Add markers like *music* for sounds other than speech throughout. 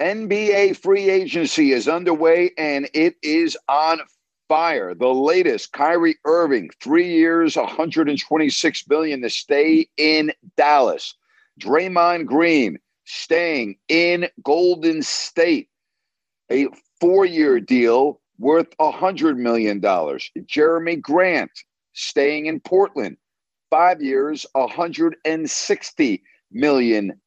NBA free agency is underway and it is on fire. The latest Kyrie Irving, three years, 126 billion to stay in Dallas. Draymond Green staying in Golden State. A four-year deal worth $100 million. Jerami Grant staying in Portland. Five years, $160 million.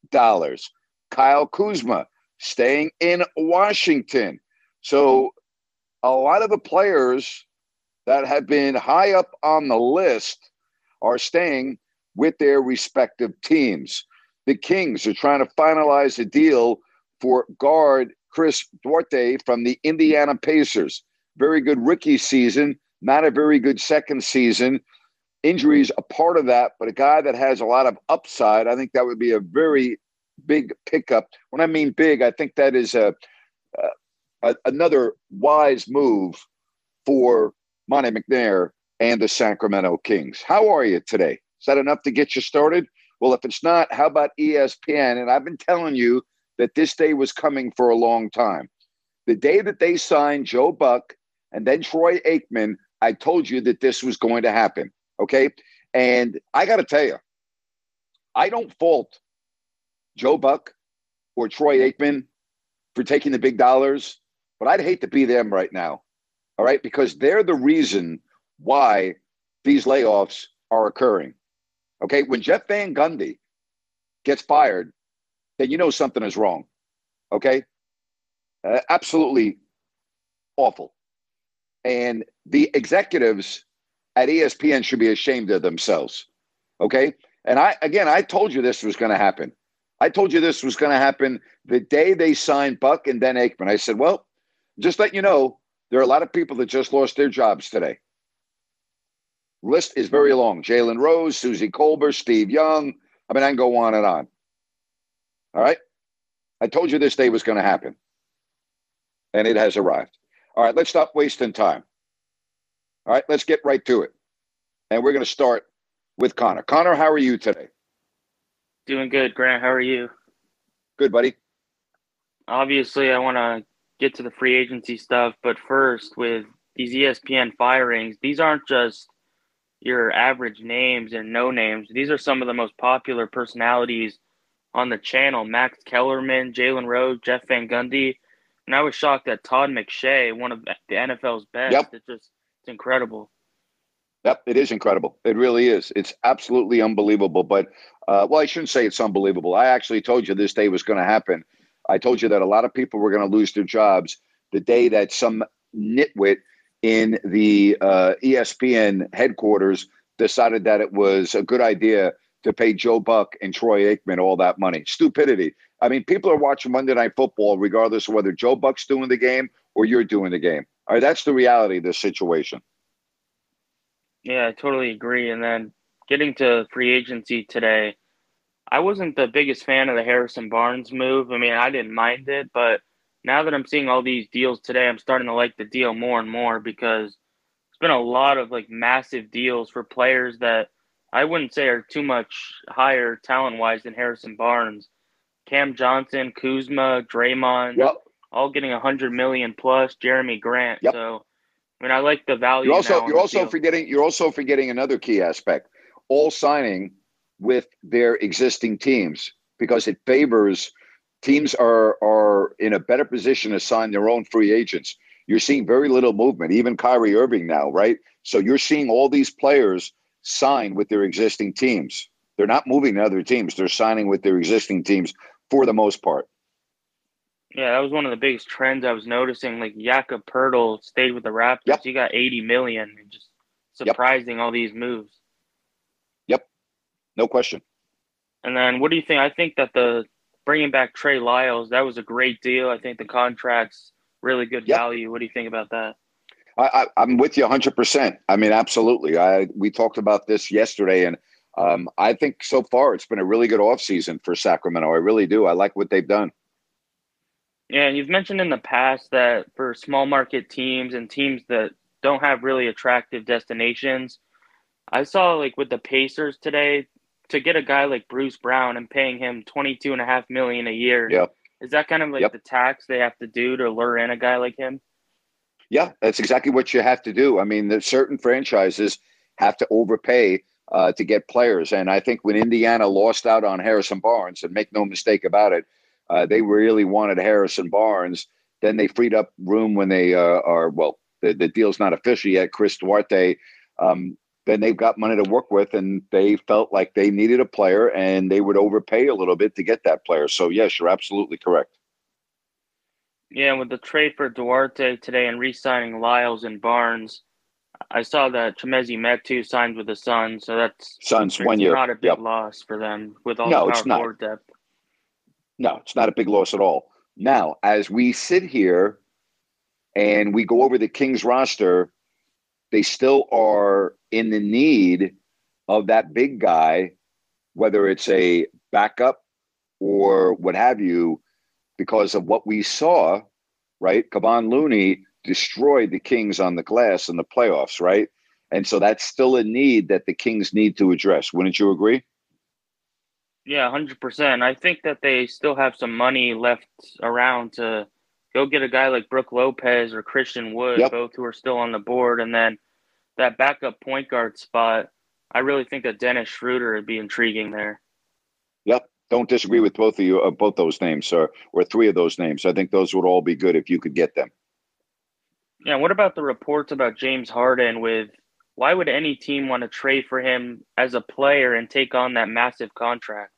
Kyle Kuzma staying in Washington. So a lot of the players that have been high up on the list are staying with their respective teams. The Kings are trying to finalize a deal for guard Chris Duarte from the Indiana Pacers. Very good rookie season, not a very good second season. Injuries a part of that, but a guy that has a lot of upside. I think that would be a very big pickup. When I mean big, I think that is a, a another wise move for Monte McNair and the Sacramento Kings. How are you today? Is that enough to get you started? Well, if it's not, how about ESPN? And I've been telling you that this day was coming for a long time. The day that they signed Joe Buck and then Troy Aikman, I told you that this was going to happen. Okay. And I got to tell you, I don't fault Joe Buck or Troy Aikman for taking the big dollars, but I'd hate to be them right now. All right. Because they're the reason why these layoffs are occurring. Okay. When Jeff Van Gundy gets fired, then you know something is wrong. Okay. Uh, absolutely awful. And the executives at ESPN should be ashamed of themselves. Okay. And I, again, I told you this was going to happen. I told you this was going to happen the day they signed Buck and then Aikman. I said, well, just let you know, there are a lot of people that just lost their jobs today. List is very long. Jalen Rose, Suzy Kolber, Steve Young. I mean, I can go on and on. All right. I told you this day was going to happen. And it has arrived. All right, let's stop wasting time. All right, let's get right to it. And we're going to start with Connor. Connor, how are you today? Doing good, Grant. How are you? Good, buddy. Obviously, I want to get to the free agency stuff, but first, with these ESPN firings, these aren't just your average names and no names. These are some of the most popular personalities on the channel Max Kellerman, Jalen Rose, Jeff Van Gundy. And I was shocked that Todd McShay, one of the NFL's best. Yep. It's just it's incredible. Yep, it is incredible. It really is. It's absolutely unbelievable. But uh, well, I shouldn't say it's unbelievable. I actually told you this day was going to happen. I told you that a lot of people were going to lose their jobs the day that some nitwit in the uh, ESPN headquarters decided that it was a good idea to pay Joe Buck and Troy Aikman all that money. Stupidity. I mean, people are watching Monday Night Football regardless of whether Joe Buck's doing the game or you're doing the game. All right, that's the reality of this situation. Yeah, I totally agree. And then getting to free agency today, I wasn't the biggest fan of the Harrison Barnes move. I mean, I didn't mind it, but now that I'm seeing all these deals today, I'm starting to like the deal more and more because it's been a lot of like massive deals for players that I wouldn't say are too much higher talent wise than Harrison Barnes. Cam Johnson, Kuzma, Draymond, yep. all getting a hundred million plus. Jerami Grant. Yep. So I mean, I like the value. You're also you're also field. forgetting you're also forgetting another key aspect. All signing with their existing teams because it favors Teams are are in a better position to sign their own free agents. You're seeing very little movement, even Kyrie Irving now, right? So you're seeing all these players sign with their existing teams. They're not moving to other teams. They're signing with their existing teams for the most part. Yeah, that was one of the biggest trends I was noticing. Like Jakob Poeltl stayed with the Raptors. Yep. He got 80 million. Just surprising yep. all these moves. Yep. No question. And then what do you think? I think that the bringing back Trey Lyles, that was a great deal. I think the contract's really good yep. value. What do you think about that? I, am with you 100%. I mean, absolutely. I We talked about this yesterday, and um, I think so far it's been a really good offseason for Sacramento. I really do. I like what they've done. Yeah, and you've mentioned in the past that for small market teams and teams that don't have really attractive destinations, I saw like with the Pacers today to get a guy like Bruce Brown and paying him twenty two and a half million a year. Yeah. Is that kind of like yep. the tax they have to do to lure in a guy like him? Yeah, that's exactly what you have to do. I mean, there's certain franchises have to overpay uh, to get players, and I think when Indiana lost out on Harrison Barnes, and make no mistake about it, uh, they really wanted Harrison Barnes. Then they freed up room when they uh, are well. The, the deal's not official yet. Chris Duarte. Um, then they've got money to work with, and they felt like they needed a player, and they would overpay a little bit to get that player. So yes, you're absolutely correct. Yeah, with the trade for Duarte today and re-signing Lyles and Barnes, I saw that Chimezie Metu signed with the Suns, so that's Suns one year. Not a big yep. loss for them with all no, the power forward depth. No, it's not a big loss at all. Now, as we sit here and we go over the Kings roster, they still are in the need of that big guy, whether it's a backup or what have you, because of what we saw, right? Kevon Looney destroyed the Kings on the glass in the playoffs, right? And so that's still a need that the Kings need to address. Wouldn't you agree? Yeah, hundred percent. I think that they still have some money left around to go get a guy like Brook Lopez or Christian Wood, yep. both who are still on the board, and then that backup point guard spot. I really think that Dennis Schroeder would be intriguing there. Yep, don't disagree with both of you, uh, both those names, or or three of those names. I think those would all be good if you could get them. Yeah. What about the reports about James Harden with why would any team want to trade for him as a player and take on that massive contract?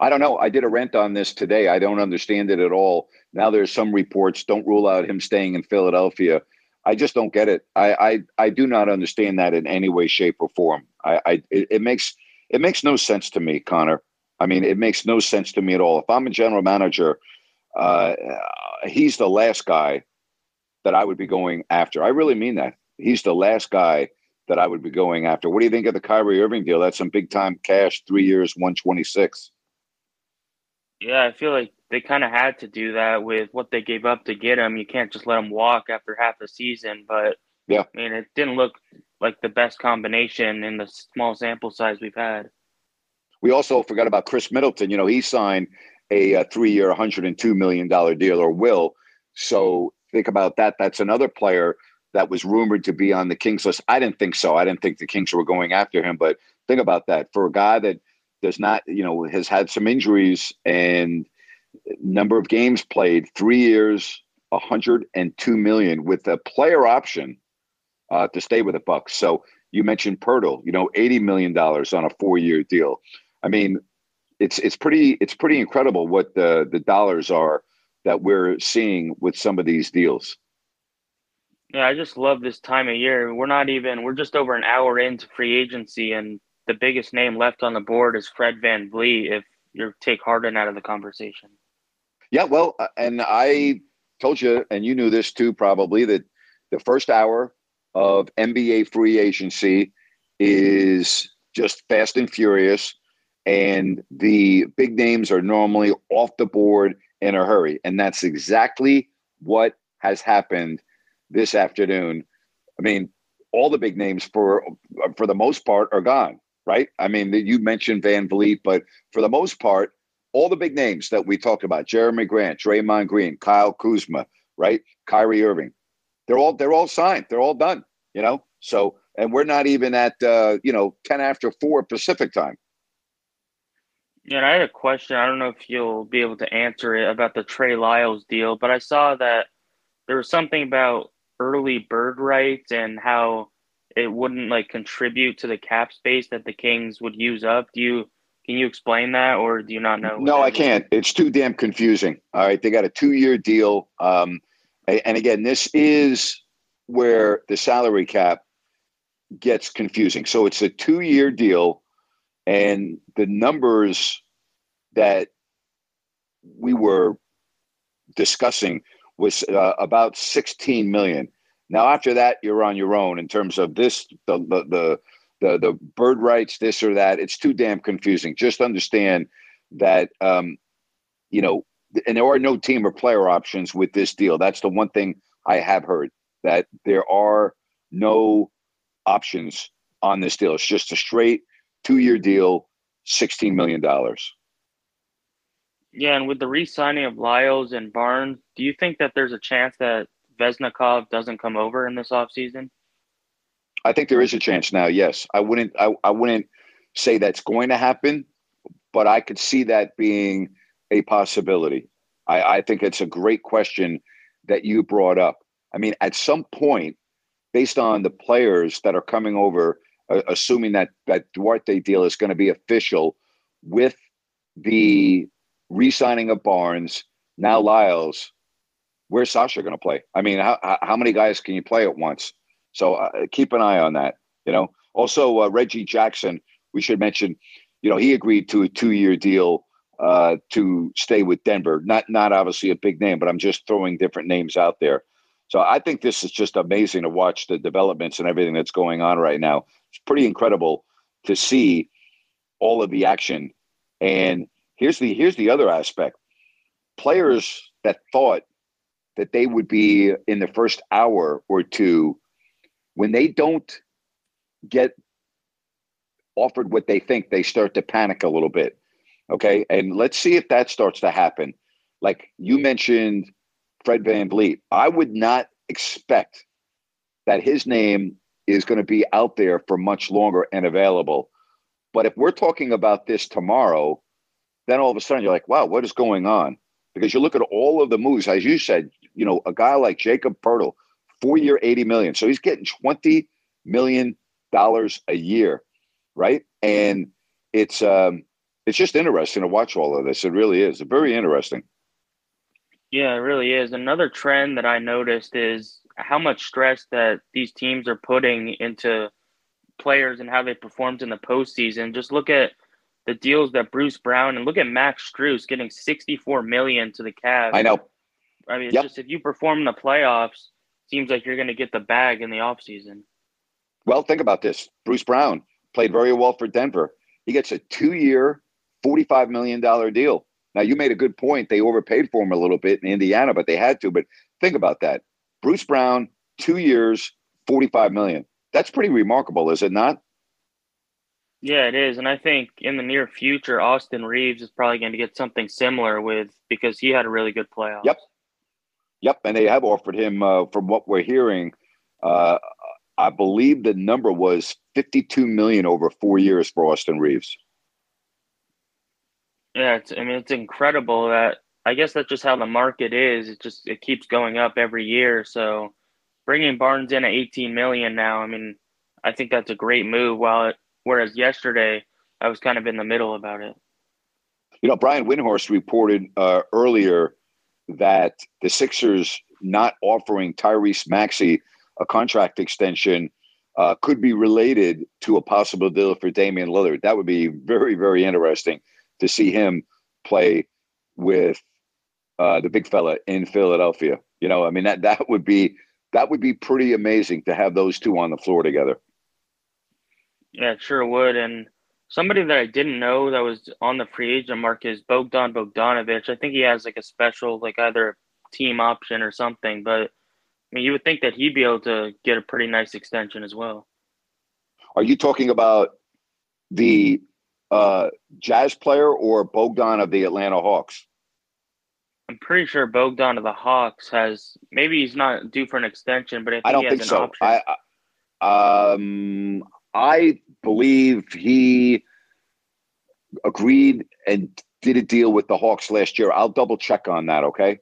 I don't know. I did a rent on this today. I don't understand it at all. Now there's some reports don't rule out him staying in Philadelphia. I just don't get it. I I, I do not understand that in any way, shape, or form. I, I it, it makes it makes no sense to me, Connor. I mean, it makes no sense to me at all. If I'm a general manager, uh, he's the last guy that I would be going after. I really mean that he's the last guy that I would be going after. What do you think of the Kyrie Irving deal? That's some big time cash, three years, one twenty six. Yeah, I feel like they kind of had to do that with what they gave up to get him. You can't just let him walk after half the season. But yeah, I mean, it didn't look like the best combination in the small sample size we've had. We also forgot about Khris Middleton. You know, he signed a, uh, a three year, $102 million deal, or will. So think about that. That's another player that was rumored to be on the Kings list. I didn't think so. I didn't think the Kings were going after him. But think about that for a guy that does not, you know, has had some injuries and number of games played, three years, 102 million with a player option uh, to stay with the Bucks. So you mentioned Poeltl, you know, 80 million dollars on a four-year deal. I mean, it's it's pretty it's pretty incredible what the the dollars are that we're seeing with some of these deals. Yeah, I just love this time of year. We're not even, we're just over an hour into free agency, and the biggest name left on the board is Fred VanVleet if you take Harden out of the conversation. Yeah, well, uh, and I told you, and you knew this too, probably, that the first hour of NBA free agency is just fast and furious. And the big names are normally off the board in a hurry. And that's exactly what has happened this afternoon. I mean, all the big names for for the most part are gone, right? I mean, you mentioned VanVleet, but for the most part, all the big names that we talked about, Jerami Grant, Draymond Green, Kyle Kuzma, right? Kyrie Irving. They're all they're all signed. They're all done, you know? So and we're not even at uh, you know, 10 after 4 Pacific time. Yeah, and I had a question. I don't know if you'll be able to answer it about the Trey Lyles deal, but I saw that there was something about early bird rights and how it wouldn't like contribute to the cap space that the Kings would use up. Do you can you explain that, or do you not know? No, I can't. It's too damn confusing. All right, they got a two-year deal, um, and again, this is where the salary cap gets confusing. So it's a two-year deal, and the numbers that we were discussing was uh, about 16 million. Now, after that, you're on your own in terms of this, the, the, the the the bird rights, this or that. It's too damn confusing. Just understand that um, you know, and there are no team or player options with this deal. That's the one thing I have heard that there are no options on this deal. It's just a straight two year deal, sixteen million dollars. Yeah, and with the re-signing of Lyles and Barnes, do you think that there's a chance that Vezenkov doesn't come over in this offseason? I think there is a chance now. Yes, I wouldn't. I, I wouldn't say that's going to happen, but I could see that being a possibility. I, I think it's a great question that you brought up. I mean, at some point, based on the players that are coming over, uh, assuming that that Duarte deal is going to be official, with the re-signing of Barnes, now Lyles, where's Sasha going to play? I mean, how how many guys can you play at once? So uh, keep an eye on that. You know, also uh, Reggie Jackson. We should mention, you know, he agreed to a two-year deal uh, to stay with Denver. Not not obviously a big name, but I'm just throwing different names out there. So I think this is just amazing to watch the developments and everything that's going on right now. It's pretty incredible to see all of the action. And here's the here's the other aspect. Players that thought that they would be in the first hour or two when they don't get offered what they think, they start to panic a little bit. Okay. And let's see if that starts to happen. Like you mentioned, Fred Van VanVleet. I would not expect that his name is going to be out there for much longer and available. But if we're talking about this tomorrow, then all of a sudden you're like, wow, what is going on? Because you look at all of the moves, as you said, you know, a guy like Jakob Poeltl, four year, 80 million. So he's getting 20 million dollars a year, right? And it's um it's just interesting to watch all of this. It really is. very interesting. Yeah, it really is. Another trend that I noticed is how much stress that these teams are putting into players and how they performed in the postseason. Just look at the deals that Bruce Brown and look at Max Strus getting 64 million to the Cavs. I know. I mean, it's yep. just if you perform in the playoffs, seems like you're going to get the bag in the offseason. Well, think about this. Bruce Brown played very well for Denver. He gets a two year, $45 million deal. Now, you made a good point. They overpaid for him a little bit in Indiana, but they had to. But think about that. Bruce Brown, two years, 45 million. That's pretty remarkable, is it not? Yeah, it is. And I think in the near future, Austin Reaves is probably going to get something similar with because he had a really good playoff. Yep. Yep, and they have offered him, uh, from what we're hearing, uh, I believe the number was 52 million over four years for Austin Reaves. Yeah, it's, I mean, it's incredible that I guess that's just how the market is. It just it keeps going up every year. So bringing Barnes in at 18 million now, I mean, I think that's a great move. While it, whereas yesterday I was kind of in the middle about it. You know, Brian Windhorst reported uh, earlier that the Sixers not offering Tyrese Maxey a contract extension uh, could be related to a possible deal for Damian Lillard. That would be very, very interesting to see him play with uh, the big fella in Philadelphia. You know, I mean that that would be that would be pretty amazing to have those two on the floor together. Yeah, it sure would. And somebody that I didn't know that was on the free agent market is Bogdan Bogdanovic. I think he has like a special, like either team option or something. But I mean, you would think that he'd be able to get a pretty nice extension as well. Are you talking about the uh, Jazz player or Bogdan of the Atlanta Hawks? I'm pretty sure Bogdan of the Hawks has maybe he's not due for an extension, but I, I don't think so. Option. I um I believe he agreed and did a deal with the Hawks last year. I'll double check on that. Okay.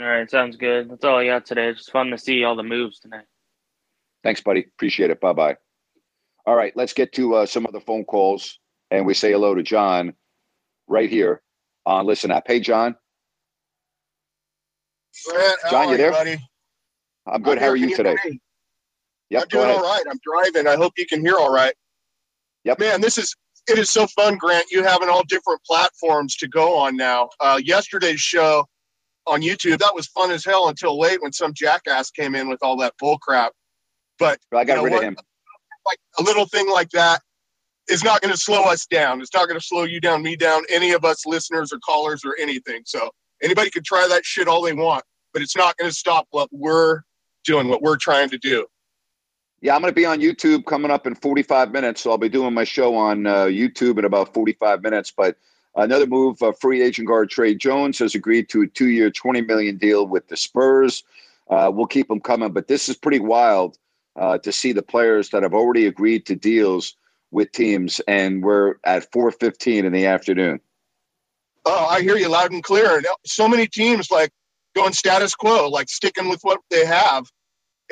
All right, sounds good. That's all I got today. It's just fun to see all the moves tonight. Thanks, buddy. Appreciate it. Bye bye. All right, let's get to uh, some of the phone calls, and we say hello to John right here on Listen Up. Hey, John. Grant, John, you there? buddy? I'm good. I'm how are you today? me? Yep. I'm doing all right. I'm driving. I hope you can hear all right. Yep. Man, this is it is so fun, Grant. You having all different platforms to go on now. Uh, yesterday's show on YouTube that was fun as hell until late when some jackass came in with all that bull crap. But I got you know rid what? of him. like a little thing like that is not going to slow us down. It's not going to slow you down, me down, any of us listeners or callers or anything. So anybody can try that shit all they want, but it's not going to stop what we're doing, what we're trying to do. Yeah, I'm going to be on YouTube coming up in 45 minutes. So I'll be doing my show on uh, YouTube in about 45 minutes. But another move, uh, free agent guard Tre Jones has agreed to a two-year, 20 million deal with the Spurs. Uh, we'll keep them coming, but this is pretty wild uh, to see the players that have already agreed to deals with teams, and we're at 4:15 in the afternoon. Oh, I hear you loud and clear. So many teams like going status quo, like sticking with what they have.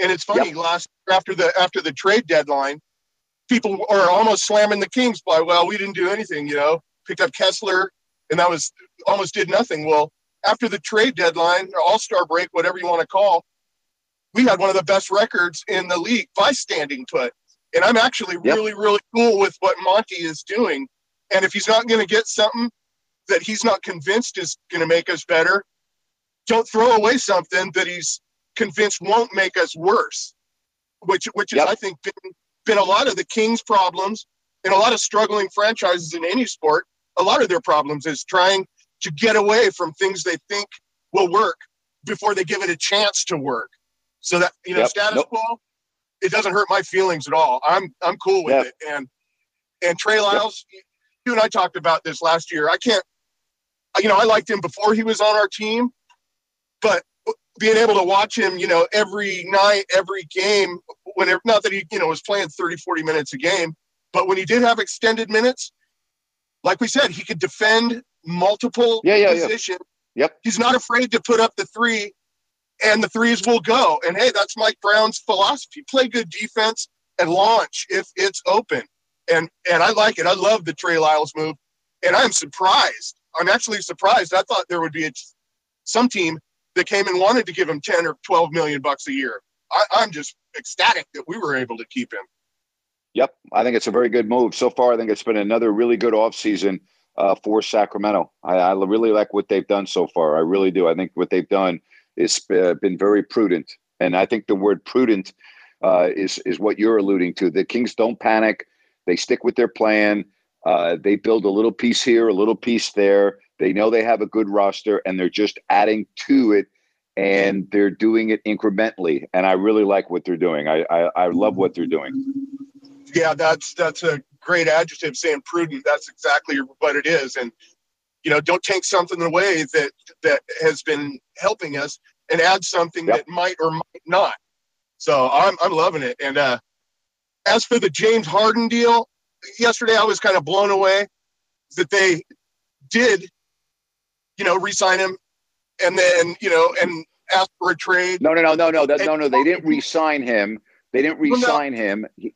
And it's funny, Yep. last after the after the trade deadline, people are almost slamming the Kings by, well, we didn't do anything, you know, picked up Kessler, and that was almost did nothing. Well, after the trade deadline, All Star break, whatever you want to call, we had one of the best records in the league by standing put. And I'm actually Yep. really, really cool with what Monty is doing. And if he's not going to get something that he's not convinced is going to make us better, don't throw away something that he's convinced won't make us worse. Which, which is, I think, been, been a lot of the Kings' problems and a lot of struggling franchises in any sport. A lot of their problems is trying to get away from things they think will work before they give it a chance to work. So that you know, Yep. status Nope. quo, it doesn't hurt my feelings at all. I'm I'm cool with Yep. it. And and Trey Lyles, you and I talked about this last year. I can't, you know, I liked him before he was on our team, but being able to watch him, you know, every night, every game, whenever, not that he, you know, was playing 30, 40 minutes a game, but when he did have extended minutes, like we said, he could defend multiple Yeah, yeah, yeah. positions. Yep. He's not afraid to put up the three, and the threes will go. And hey, that's Mike Brown's philosophy: play good defense and launch if it's open. And and I like it. I love the Trey Lyles move, and I'm surprised. I'm actually surprised. I thought there would be a, some team that came and wanted to give him 10 or 12 million bucks a year. I, I'm just ecstatic that we were able to keep him. Yep, I think it's a very good move so far. I think it's been another really good offseason uh, for Sacramento. I, I really like what they've done so far. I really do. I think what they've done is uh, been very prudent, and I think the word prudent uh, is is what you're alluding to. The Kings don't panic; they stick with their plan. Uh, they build a little piece here, a little piece there. They know they have a good roster, and they're just adding to it, and they're doing it incrementally. And I really like what they're doing. I I, I love what they're doing. Yeah, that's that's a great adjective saying prudent. That's exactly what it is. And you know, don't take something away that that has been helping us and add something Yep. that might or might not. So I'm I'm loving it. And uh as for the James Harden deal, yesterday I was kind of blown away that they did, you know, re-sign him and then, you know, and ask for a trade. No, no, no, no, no, that, no, no. They didn't re-sign him. They didn't Well, no. re-sign him. He,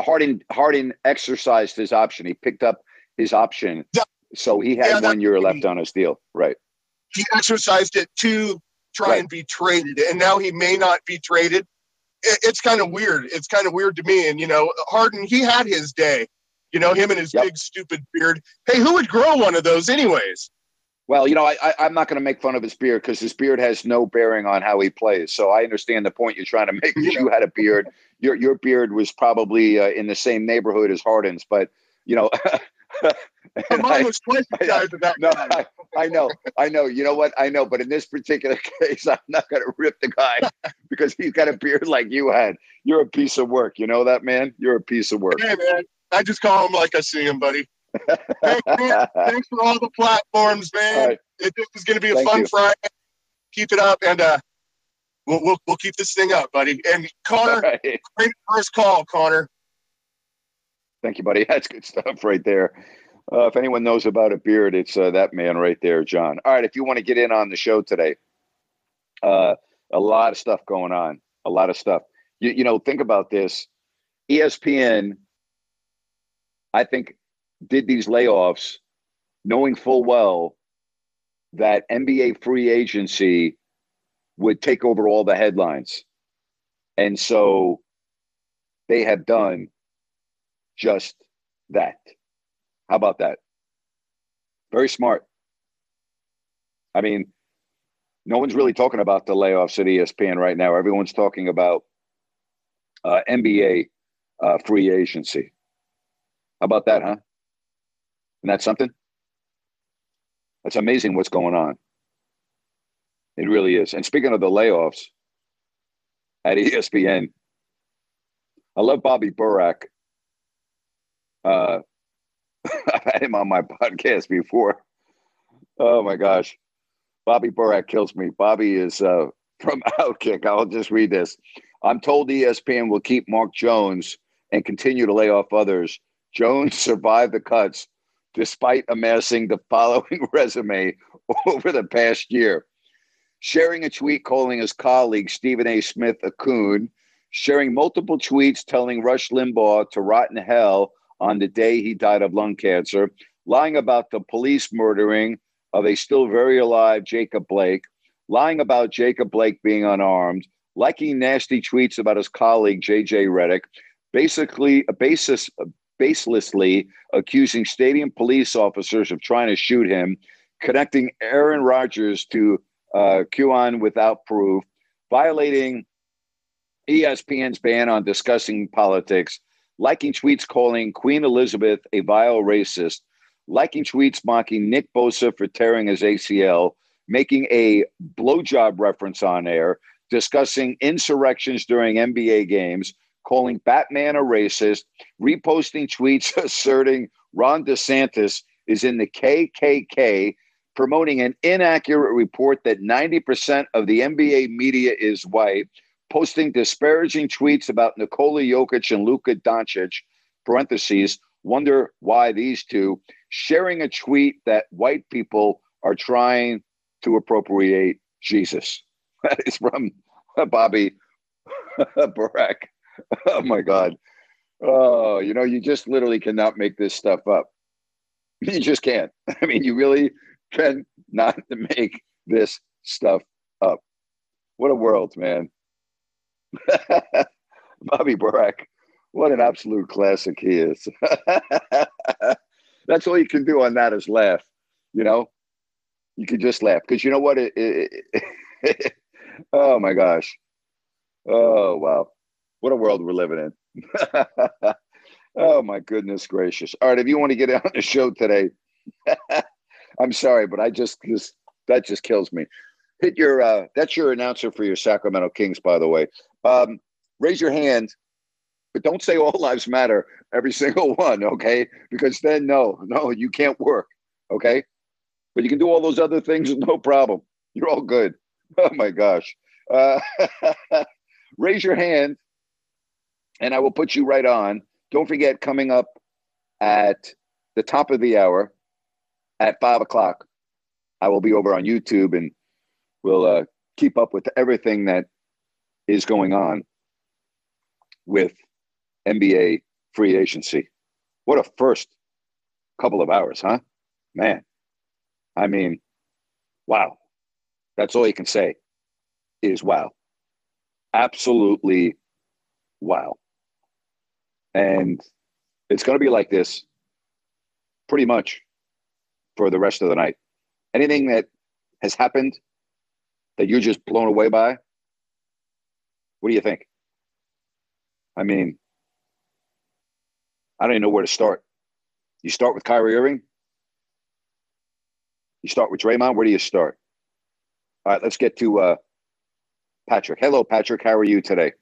Harden Harden exercised his option. He picked up his option, Yeah. so he had Yeah, one year left on his deal. Right. he exercised it to try Right. and be traded, and now he may not be traded. It, it's kind of weird. It's kind of weird to me. And you know, Harden, he had his day. You know, him and his Yep. big stupid beard. Hey, who would grow one of those, anyways? Well, you know, I, I, I'm not going to make fun of his beard because his beard has no bearing on how he plays. So I understand the point you're trying to make. You had a beard. *laughs* Your your beard was probably uh, in the same neighborhood as Harden's, but you know. *laughs* Mine I- was twice the size of that. No. I, I know, I know. You know what? I know, but in this particular *laughs* case, I'm not going to rip the guy because he's got a beard like you had. You're a piece of work. You know that, man. You're a piece of work. Hey, man, I just call him like I see him, buddy. Man, *laughs* thanks for all the platforms, man. Right. It, this is going to be a Thank fun you. Friday. Keep it up, and uh, we'll, we'll we'll keep this thing up, buddy. And Connor, right. great first call, Connor. Thank you, buddy. *laughs* That's good stuff right there. Uh, if anyone knows about a beard, it's uh, that man right there, John. All right, if you want to get in on the show today, uh, a lot of stuff going on. A lot of stuff. You, you know, think about this. ESPN, I think, did these layoffs knowing full well that NBA free agency would take over all the headlines. And so they have done just that. How about that? Very smart. I mean, no one's really talking about the layoffs at ESPN right now. Everyone's talking about uh, NBA uh, free agency. How about that, huh? Isn't that something? That's amazing what's going on. It really is. And speaking of the layoffs at ESPN, I love Bobby Burack. Uh, *laughs* I've had him on my *laughs* podcast before. Oh my gosh. Bobby Burack kills me. Bobby is uh, *laughs* from Outkick. I'll just read this. I'm told ESPN will keep Mark Jones and continue to lay off others. Jones survived the cuts despite amassing the following *laughs* resume over the past year. Sharing a tweet calling his colleague Stephen A. Smith a coon, sharing multiple tweets telling Rush Limbaugh to rot in hell on the day he died of lung cancer, lying about the police murdering of a still very alive Jacob Blake, lying about Jacob Blake being unarmed, liking nasty tweets about his colleague JJ Redick, basically a basis baselessly accusing stadium police officers of trying to shoot him, connecting Aaron Rodgers to uh, QAnon without proof, violating ESPN's ban on discussing politics, liking tweets calling Queen Elizabeth a vile racist, liking tweets mocking Nick Bosa for tearing his ACL, making a blowjob reference on air, discussing insurrections during NBA games, calling Batman a racist, reposting tweets *laughs* asserting Ron DeSantis is in the KKK, promoting an inaccurate report that 90% of the NBA media is white, posting disparaging tweets about Nikola Jokic and Luka Doncic, parentheses, wonder why these two, sharing a tweet that white people are trying to appropriate Jesus. *laughs* That is from *laughs* Bobby Burack. *laughs* Oh my God. Oh, you know, you just literally cannot make this stuff up. *laughs* You just can't. *laughs* I mean, you really can not to make this stuff up. What a world, man. Bobby Burack, what an absolute classic he is. That's all you can do on that is laugh. You know, you can just laugh because you know what? It, it, it, oh my gosh. Oh, wow. What a world we're living in. *laughs* oh, my goodness gracious. All right. If you want to get on the show today, *laughs* I'm sorry, but I just, just, that just kills me. Hit your, uh, that's your announcer for your Sacramento Kings, by the way. Um, raise your hand, but don't say all lives matter, every single *laughs* one, okay? Because then, no, no, you can't work, okay? But you can do all those other things, no problem. You're all good. Oh my gosh. Uh, raise your hand and I will put you right on. Don't forget, coming up at the top of the hour at five o'clock, I will be over on YouTube and we'll uh, keep up with everything that is going on with NBA free agency. What a first couple of hours, huh? Man, I mean, wow. That's all you can say is wow. Absolutely wow. And it's going to be like this pretty much for the rest of the night. Anything that has happened that you're just blown away by, what do you think? I mean, I don't even know where to start. You start with Kyrie Irving? You start with Draymond? Where do you start? All right, let's get to uh, Patrick. Hello, Patrick. How are you today?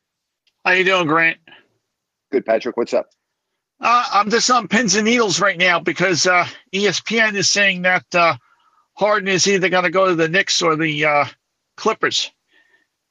How you doing, Grant? Good, Patrick. What's up? Uh, I'm just on pins and needles right now because uh, ESPN is saying that uh, Harden is either going to go to the Knicks or the uh, Clippers.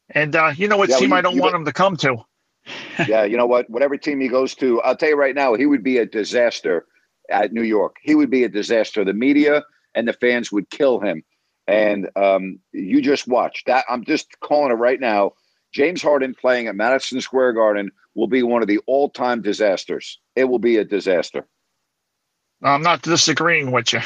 And uh, you know what yeah, team well, you, I don't want him to come to. *laughs* yeah, you know what? Whatever team he goes to, I'll tell you right now, he would be a disaster at New York. He would be a disaster. The media and the fans would kill him. And um, you just watch that. I'm just calling it right now. James Harden playing at Madison Square Garden will be one of the all time disasters. It will be a disaster. I'm not disagreeing with you.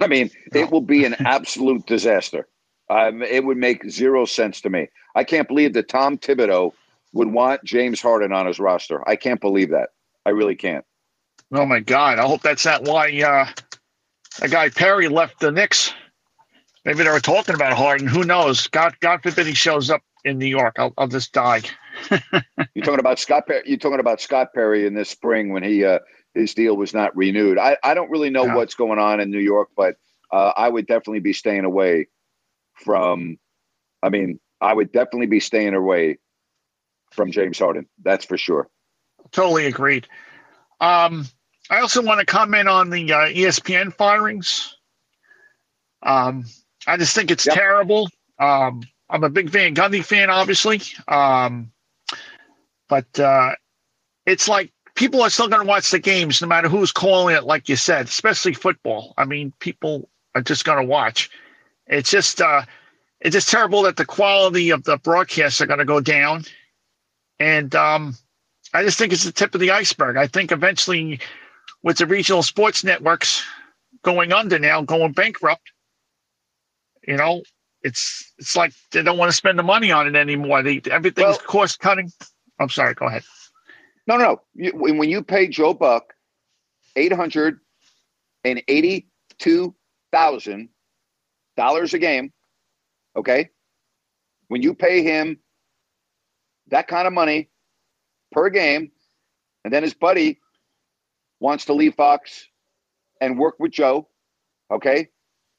I mean, no. it will be an *laughs* absolute disaster. Um, it would make zero sense to me. I can't believe that Tom Thibodeau would want James Harden on his roster. I can't believe that. I really can't. Oh my God! I hope that's not why uh, a guy Perry left the Knicks. Maybe they were talking about Harden. Who knows? God, God forbid he shows up in New York. I'll, I'll just die. *laughs* you're talking about Scott. Perry, you're talking about Scott Perry in this spring when he uh, his deal was not renewed. I, I don't really know what's going on in New York, but uh, I would definitely be staying away from. I mean, I would definitely be staying away from James Harden. That's for sure. Totally agreed. Um, I also want to comment on the uh, ESPN firings. Um, I just think it's yep. terrible. Um, I'm a big Van Gundy fan, obviously, um, but uh, it's like people are still going to watch the games no matter who's calling it, like you said, especially football. I mean, people are just going to watch. It's just uh, it's just terrible that the quality of the broadcasts are going to go down, and um, I just think it's the tip of the iceberg. I think eventually, with the regional sports networks going under now, going bankrupt, you know, it's it's like they don't want to spend the money on it anymore. They everything's well, cost cutting. I'm sorry. Go ahead. No, no. You, when you pay Joe Buck eight hundred and eighty-two thousand dollars a game, okay. When you pay him that kind of money per game, and then his buddy wants to leave Fox and work with Joe, okay,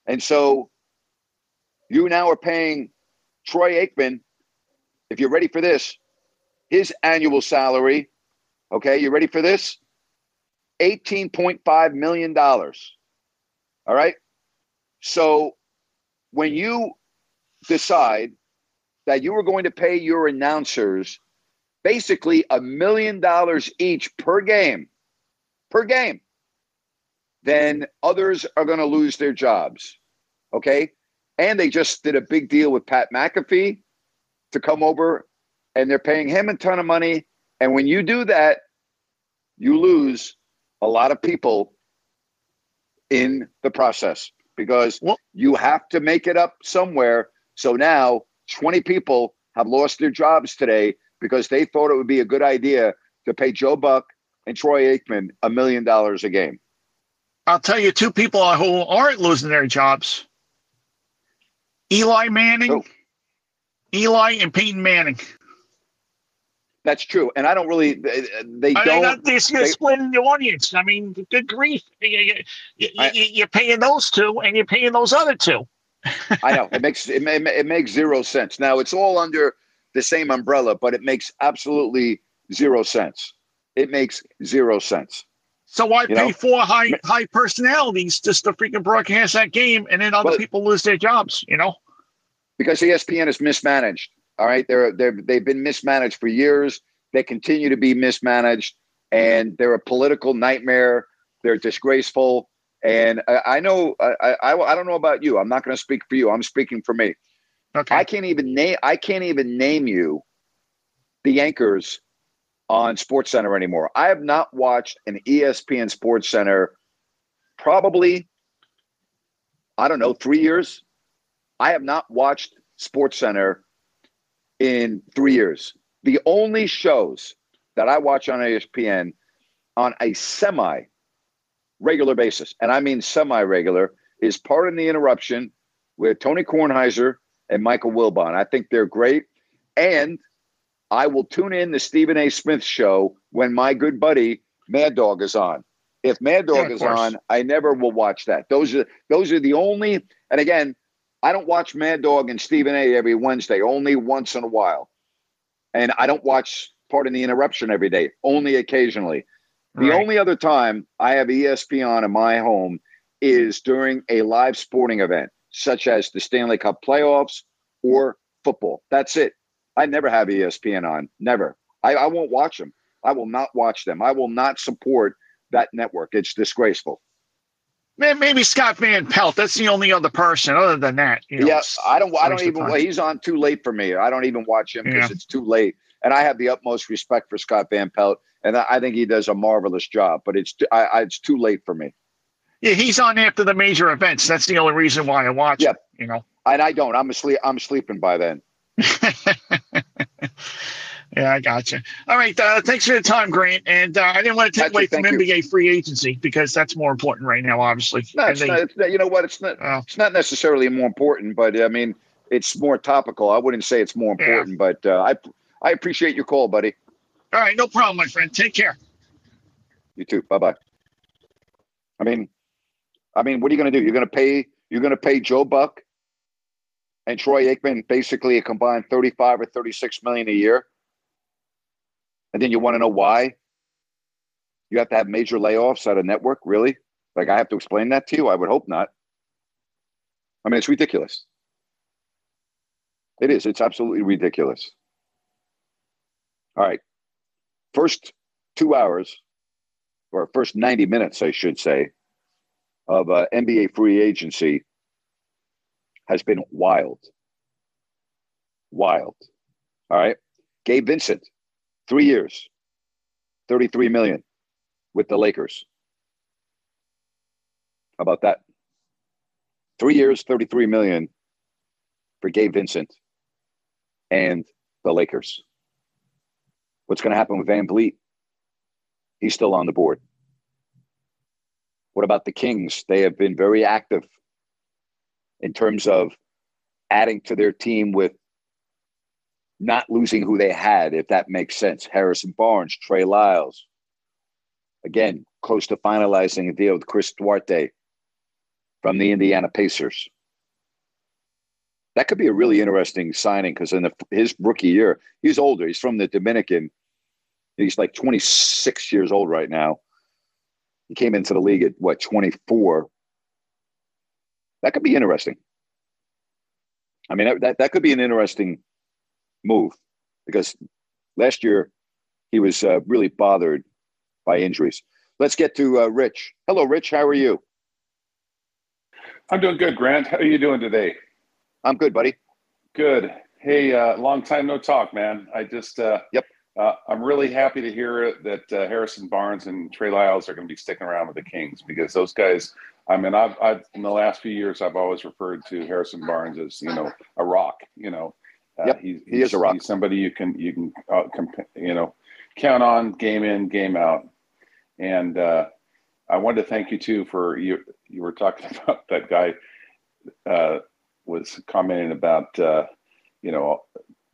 and so you now are paying Troy Aikman. If you're ready for this, his annual salary Okay, you ready for this? $18.5 million. All right. So when you decide that you are going to pay your announcers basically a million dollars each per game, per game, then others are going to lose their jobs. Okay. And they just did a big deal with Pat McAfee to come over and they're paying him a ton of money and when you do that, you lose a lot of people in the process because you have to make it up somewhere. So now 20 people have lost their jobs today because they thought it would be a good idea to pay Joe Buck and Troy Aikman a million dollars a game. I'll tell you two people who aren't losing their jobs. Eli Manning. Oh. Eli and Peyton Manning. That's true, and I don't really. They, they I don't. Mean, they're splitting the audience. I mean, good grief! You, you, paying those two, and you're paying those other two. I know it makes it, it makes zero sense. Now it's all under the same umbrella, but it makes absolutely zero sense. It makes zero sense. So why you pay know? four high high personalities just to freaking broadcast that game, and then other well, people lose their jobs? You know, because ESPN is mismanaged. All right, they're they're they've been mismanaged for years. They continue to be mismanaged, and they're a political nightmare. They're disgraceful, and I, I know I, I I don't know about you. I'm not going to speak for you. I'm speaking for me. Okay. I can't even name I can't even name you the anchors on Sports Center anymore. I have not watched an ESPN Sports Center probably I don't know, 3 years. I have not watched Sports Center in three years. The only shows that I watch on ESPN on a semi regular basis, and I mean semi regular, is Pardon the Interruption with Tony Kornheiser and Michael Wilbon. I think they're great. And I will tune in the Stephen A. Smith show when my good buddy Mad Dog is on. If Mad Dog yeah, is on, I never will watch that. Those are those are the only. And again, I don't watch Mad Dog and Stephen A. every Wednesday, only once in a while. And I don't watch Part of the Interruption every day, only occasionally. The right. only other time I have ESPN on in my home is during a live sporting event, such as the Stanley Cup playoffs or football. That's it. I never have ESPN on. Never. I, I won't watch them. I will not watch them. I will not support that network. It's disgraceful. Man, maybe Scott Van Pelt. That's the only other person. Other than that, you know, yeah, I don't. I don't even. He's on too late for me. I don't even watch him because yeah. it's too late. And I have the utmost respect for Scott Van Pelt, and I think he does a marvelous job. But it's I, I, it's too late for me. Yeah, he's on after the major events. That's the only reason why I watch. Yeah, you know. And I don't. I'm asleep. I'm sleeping by then. *laughs* Yeah, I got you. All right. Uh, thanks for the time, Grant. And uh, I didn't want to take away from NBA you. free agency because that's more important right now, obviously. No, it's they, not, it's, you know what? It's not. Uh, it's not necessarily more important, but I mean, it's more topical. I wouldn't say it's more important, yeah. but uh, I I appreciate your call, buddy. All right, no problem, my friend. Take care. You too. Bye bye. I mean, I mean, what are you going to do? You're going to pay. You're going to pay Joe Buck and Troy Aikman basically a combined 35 or 36 million a year and then you want to know why you have to have major layoffs at a network? Really? Like I have to explain that to you? I would hope not. I mean, it's ridiculous. It is. It's absolutely ridiculous. All right. First two hours, or first 90 minutes, I should say, of uh, NBA free agency has been wild. Wild. All right. Gabe Vincent Three years, 33 million with the Lakers. How about that? Three years, 33 million for Gabe Vincent and the Lakers. What's going to happen with VanVleet? He's still on the board. What about the Kings? They have been very active in terms of adding to their team with not losing who they had, if that makes sense. Harrison Barnes, Trey Lyles. Again, close to finalizing a deal with Chris Duarte from the Indiana Pacers. That could be a really interesting signing because in the, his rookie year, he's older. He's from the Dominican. He's like 26 years old right now. He came into the league at what, 24? That could be interesting. I mean, that, that, could be an interesting move because last year he was uh, really bothered by injuries. Let's get to uh, Rich. Hello, Rich. How are you? I'm doing good, Grant. How are you doing today? I'm good, buddy. Good. Hey, uh, long time no talk, man. I just uh, yep. Uh, I'm really happy to hear that uh, Harrison Barnes and Trey Lyles are going to be sticking around with the Kings because those guys. I mean, I've, I've in the last few years, I've always referred to Harrison Barnes as you know a rock. You know, uh, yep, he's, he is a rock. He's somebody you can you can uh, comp- you know count on game in game out. And uh, I wanted to thank you too for you. You were talking *laughs* about that guy uh, was commenting about uh, you know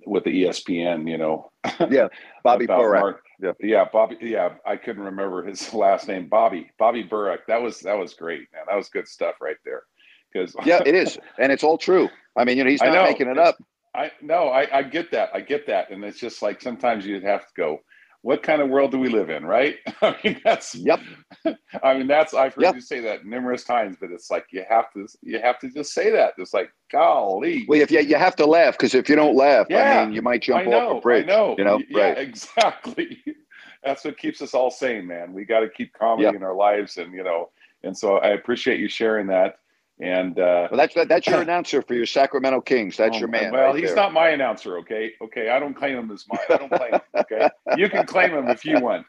with the ESPN. You know, *laughs* yeah, Bobby Burack. yeah, yeah, Bobby. Yeah, I couldn't remember his *laughs* last name. Bobby. Bobby Burack. That was that was great, man. That was good stuff right there. Because yeah, it is, and it's all true. I mean, you know, he's not making it up. I no, I, I get that. I get that. And it's just like sometimes you have to go, what kind of world do we live in, right? *laughs* I mean, that's yep. *laughs* I mean, that's I've heard yep. you say that numerous times, but it's like you have to you have to just say that. It's like, golly. Well, if you you have to laugh because if you don't laugh, yeah, I mean, you might jump know, off a bridge. I know. You know, yeah, right? Exactly. *laughs* that's what keeps us all sane, man. We got to keep comedy yep. in our lives, and you know, and so I appreciate you sharing that. And uh, well, that's that's your *clears throat* announcer for your Sacramento Kings. That's oh, your man. Well, right he's there. not my announcer. Okay, okay. I don't claim him as mine. I don't claim him. *laughs* Okay, you can claim him if you want.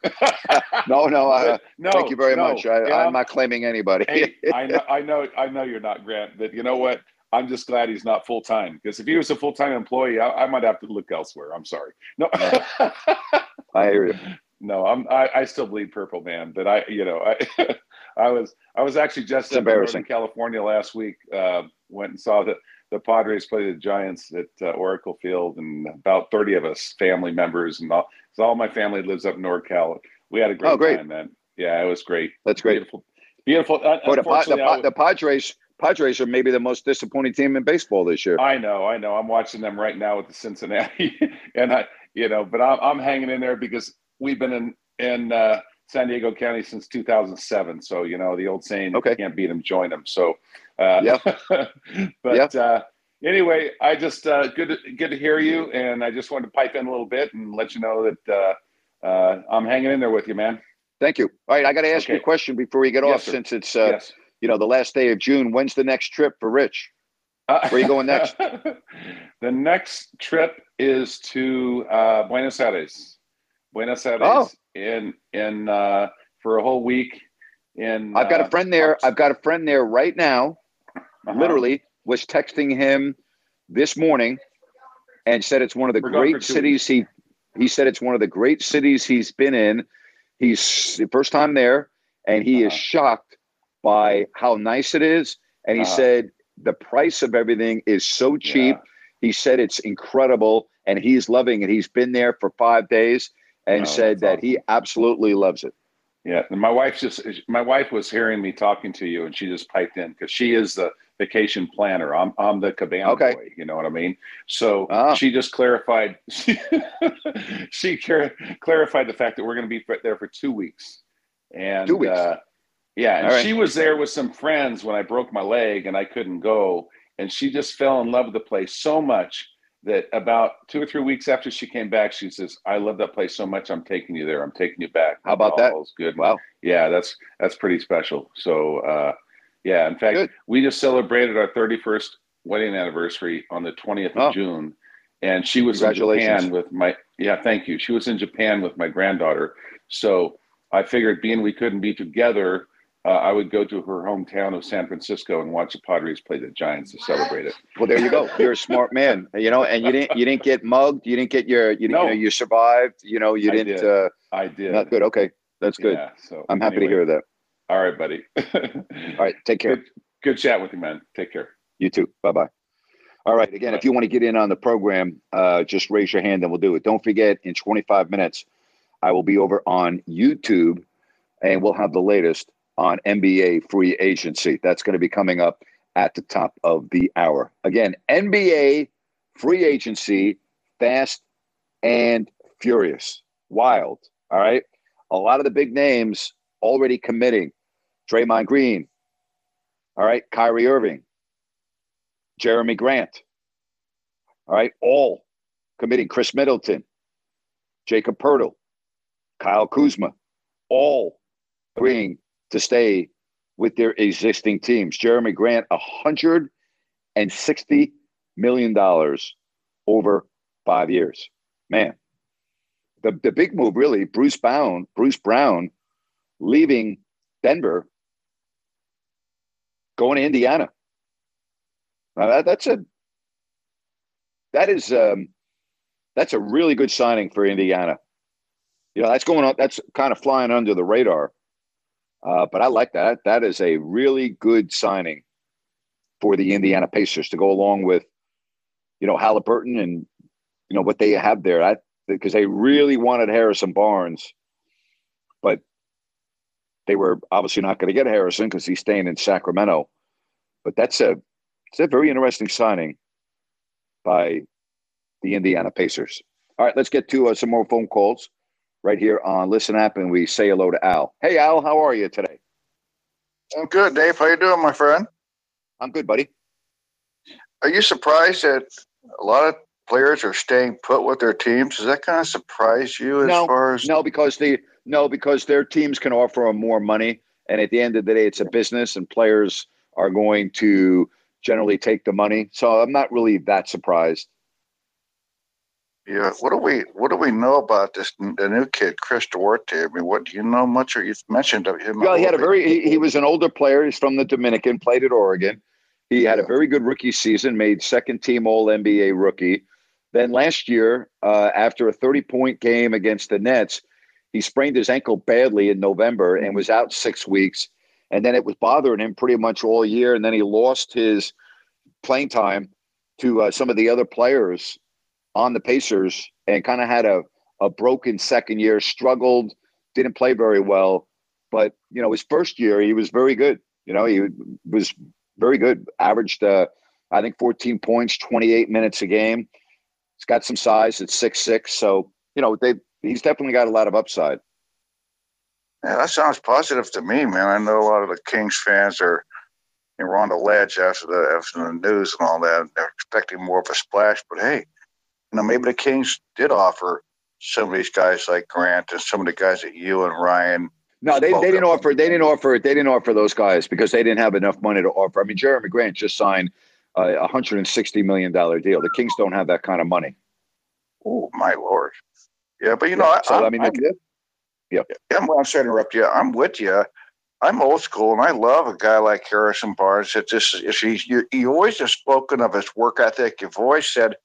no, no, uh, no. Thank you very no. much. I, am not claiming anybody. hey, *laughs* I know, I know, I know you're not Grant. But you know what? I'm just glad he's not full time because if he was a full time employee, I, I, might have to look elsewhere. I'm sorry. No, *laughs* I hear you. No, I'm. I, I still bleed purple, man. But I, you know, I. I was I was actually just in Northern California last week. Uh, went and saw the the Padres play the Giants at uh, Oracle Field, and about thirty of us, family members, and all. So all my family lives up in NorCal. We had a great, oh, great. time, man. Yeah, it was great. That's great. Beautiful, beautiful. Uh, the, the, the Padres Padres are maybe the most disappointing team in baseball this year. I know, I know. I'm watching them right now with the Cincinnati, *laughs* and I, you know, but I'm, I'm hanging in there because we've been in in uh, San Diego County since 2007. So, you know, the old saying, okay. can't beat them, join them. So, uh, yeah. *laughs* but uh, anyway, I just, uh, good, to, good to hear you. And I just wanted to pipe in a little bit and let you know that uh, uh, I'm hanging in there with you, man. Thank you. All right, I got to ask okay. you a question before we get yes, off, sir. since it's uh, yes. you know the last day of June. When's the next trip for Rich? Uh, Where are you going next? *laughs* the next trip is to uh, Buenos Aires. Buenos Aires oh. In in uh, for a whole week. In I've got a uh, friend there. I've got a friend there right now. Uh-huh. Literally was texting him this morning and said it's one of the We're great cities he he said it's one of the great cities he's been in. He's the first time there and he uh-huh. is shocked by how nice it is and he uh-huh. said the price of everything is so cheap. Yeah. He said it's incredible and he's loving it. He's been there for 5 days and oh, said that awesome. he absolutely loves it. Yeah, and my wife just my wife was hearing me talking to you, and she just piped in because she is the vacation planner. I'm I'm the cabana okay. boy. You know what I mean? So ah. she just clarified. *laughs* she clarified the fact that we're going to be there for two weeks, and two weeks. Uh, yeah, and right. she was there with some friends when I broke my leg and I couldn't go, and she just fell in love with the place so much that about two or three weeks after she came back, she says, "I love that place so much. I'm taking you there. I'm taking you back." How about that? good. Wow. Yeah, that's that's pretty special. So, uh, yeah. In fact, good. we just celebrated our 31st wedding anniversary on the 20th of oh. June, and she was in Japan with my. Yeah, thank you. She was in Japan with my granddaughter. So I figured, being we couldn't be together, uh, I would go to her hometown of San Francisco and watch the Padres play the Giants to celebrate it. Well, there you go. You're a smart man, you know, and you didn't you didn't get mugged. You didn't get your you, no. you know you survived. You know you didn't. I did. Uh, I did. Not good. Okay, that's good. Yeah, so I'm happy anyway. to hear that. All right, buddy. *laughs* All right, take care. Good, good chat with you, man. Take care. You too. Bye bye. All right. Again, Bye. if you want to get in on the program, uh, just raise your hand and we'll do it. Don't forget, in 25 minutes, I will be over on YouTube and we'll have the latest on NBA free agency. That's going to be coming up at the top of the hour. Again, NBA free agency, fast and furious, wild. All right. A lot of the big names already committing Draymond Green. All right. Kyrie Irving, Jerami Grant. All right. All committing Khris Middleton, Jakob Poeltl, Kyle Kuzma, all agreeing to stay with their existing teams. Jerami Grant, $160 million over five years. Man, the, the big move really, Bruce Brown, Bruce Brown leaving Denver, going to Indiana. Now that, that's a that is um, that's a really good signing for Indiana. You know, that's going on. That's kind of flying under the radar. Uh, but I like that. That is a really good signing for the Indiana Pacers to go along with, you know, Halliburton and you know what they have there. Because they really wanted Harrison Barnes, but they were obviously not going to get Harrison because he's staying in Sacramento. But that's a it's a very interesting signing by the Indiana Pacers. All right, let's get to uh, some more phone calls right here on Listen App, and we say hello to Al. Hey, Al, how are you today? I'm good, Dave. How you doing, my friend? I'm good, buddy. Are you surprised that a lot of players are staying put with their teams? Does that kind of surprise you as no, far as no? Because the no, because their teams can offer them more money, and at the end of the day, it's a business, and players are going to generally take the money. So I'm not really that surprised. Yeah, what do we what do we know about this the new kid, Chris Duarte? I mean, what do you know much? Or you mentioned him? Well, he had a very he, he, was an older player. He's from the Dominican, played at Oregon. He had yeah. a very good rookie season, made second team All NBA rookie. Then last year, uh, after a thirty point game against the Nets, he sprained his ankle badly in November and was out six weeks. And then it was bothering him pretty much all year. And then he lost his playing time to uh, some of the other players on the Pacers and kind of had a, a broken second year, struggled, didn't play very well. But, you know, his first year, he was very good. You know, he was very good, averaged, uh, I think, 14 points, 28 minutes a game. He's got some size at six six. So, you know, they he's definitely got a lot of upside. Yeah, that sounds positive to me, man. I know a lot of the Kings fans are you know, on the ledge after the after the news and all that. They're expecting more of a splash, but hey, you know, maybe the Kings did offer some of these guys like Grant and some of the guys that you and Ryan No, they, they didn't offer. They didn't offer. They didn't offer those guys because they didn't have enough money to offer. I mean, Jerami Grant just signed a hundred and sixty million dollar deal. The Kings don't have that kind of money. Oh my lord! Yeah, but you know, yeah, so, I, I mean, I'm, yeah, yeah. I'm, I'm sorry to interrupt you. I'm with you. I'm old school, and I love a guy like Harrison Barnes. That just he's you, you always have spoken of his work ethic. You've always said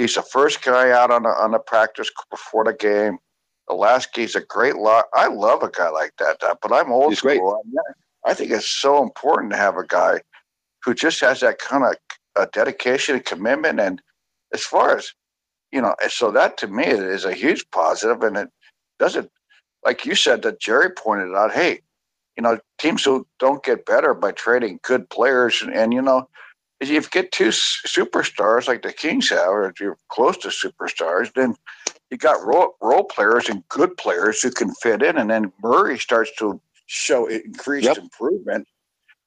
he's the first guy out on the on the practice before the game. The last he's a great lot. I love a guy like that. But I'm old he's school. I think it's so important to have a guy who just has that kind of uh, dedication and commitment. And as far as you know, so that to me is a huge positive, and it doesn't, like you said, that Jerry pointed out. Hey, you know, teams who don't get better by trading good players, and, and you know, if you get two superstars like the Kings have, or if you're close to superstars, then you got role, role players and good players who can fit in, and then Murray starts to show increased yep. improvement.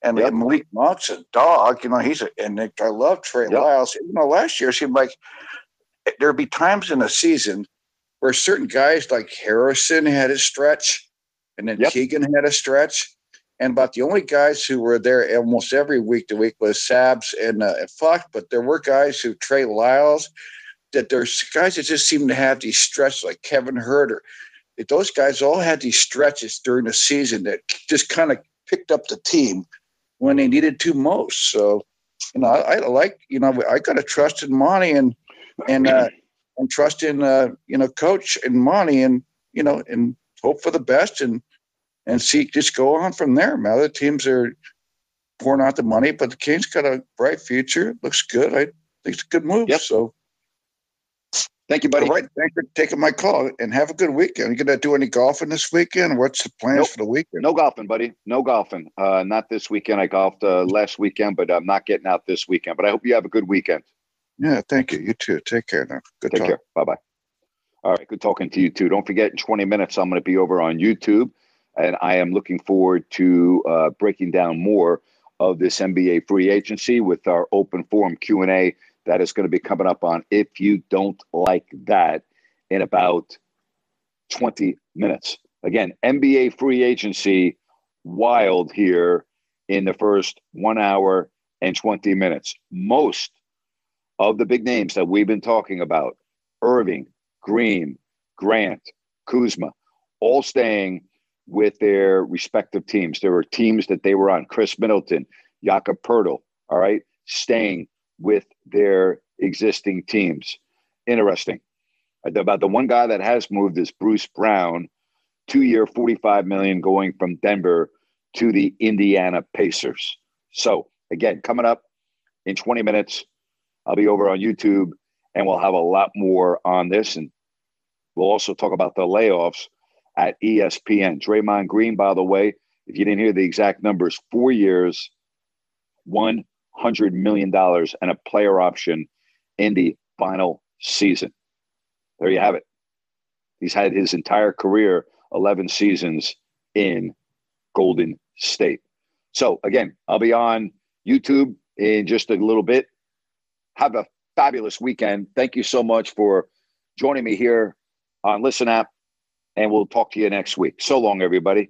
And yep. Malik Monk's a dog, you know. He's a and I love Trey yep. Lyles. You know, last year it seemed like there'd be times in a season where certain guys like Harrison had a stretch, and then yep. Keegan had a stretch. And about the only guys who were there almost every week to week was Sabs and, uh. But there were guys who Trey Lyles that there's guys that just seem to have these stretches like Kevin Huerter. Those guys all had these stretches during the season that just kind of picked up the team when they needed to most. So, you know, I, I like, you know, I got to trust in Monte and, and, uh, and trust in, uh, you know, coach and Monte and, you know, and hope for the best and and see just go on from there. Now the teams are pouring out the money, but the Kings got a bright future. looks good. I think it's a good move. Yep. So thank you, buddy. All right. Thanks for taking my call and have a good weekend. Are You gonna do any golfing this weekend? What's the plans nope. for the weekend? No golfing, buddy. No golfing. Uh, not this weekend. I golfed uh, last weekend, but I'm not getting out this weekend. But I hope you have a good weekend. Yeah, thank you. You too. Take care now. Good Take talk. care. Bye bye. All right, good talking to you too. Don't forget, in 20 minutes, I'm going to be over on YouTube, and I am looking forward to uh, breaking down more of this NBA free agency with our open forum Q and A that is going to be coming up on if you don't like that in about 20 minutes. Again, NBA free agency wild here in the first one hour and 20 minutes. Most of the big names that we've been talking about, Irving, Green, Grant, Kuzma, all staying with their respective teams. There were teams that they were on. Khris Middleton, Jakob Poeltl, all right, staying with their existing teams. Interesting. About the one guy that has moved is Bruce Brown, two-year, forty-five million, going from Denver to the Indiana Pacers. So again, coming up in twenty minutes, I'll be over on YouTube and we'll have a lot more on this. And we'll also talk about the layoffs at ESPN. Draymond Green, by the way, if you didn't hear the exact numbers, four years, $100 million, and a player option in the final season. There you have it. He's had his entire career, 11 seasons in Golden State. So, again, I'll be on YouTube in just a little bit. Have a fabulous weekend. Thank you so much for joining me here on Listen App, and we'll talk to you next week. So long, everybody.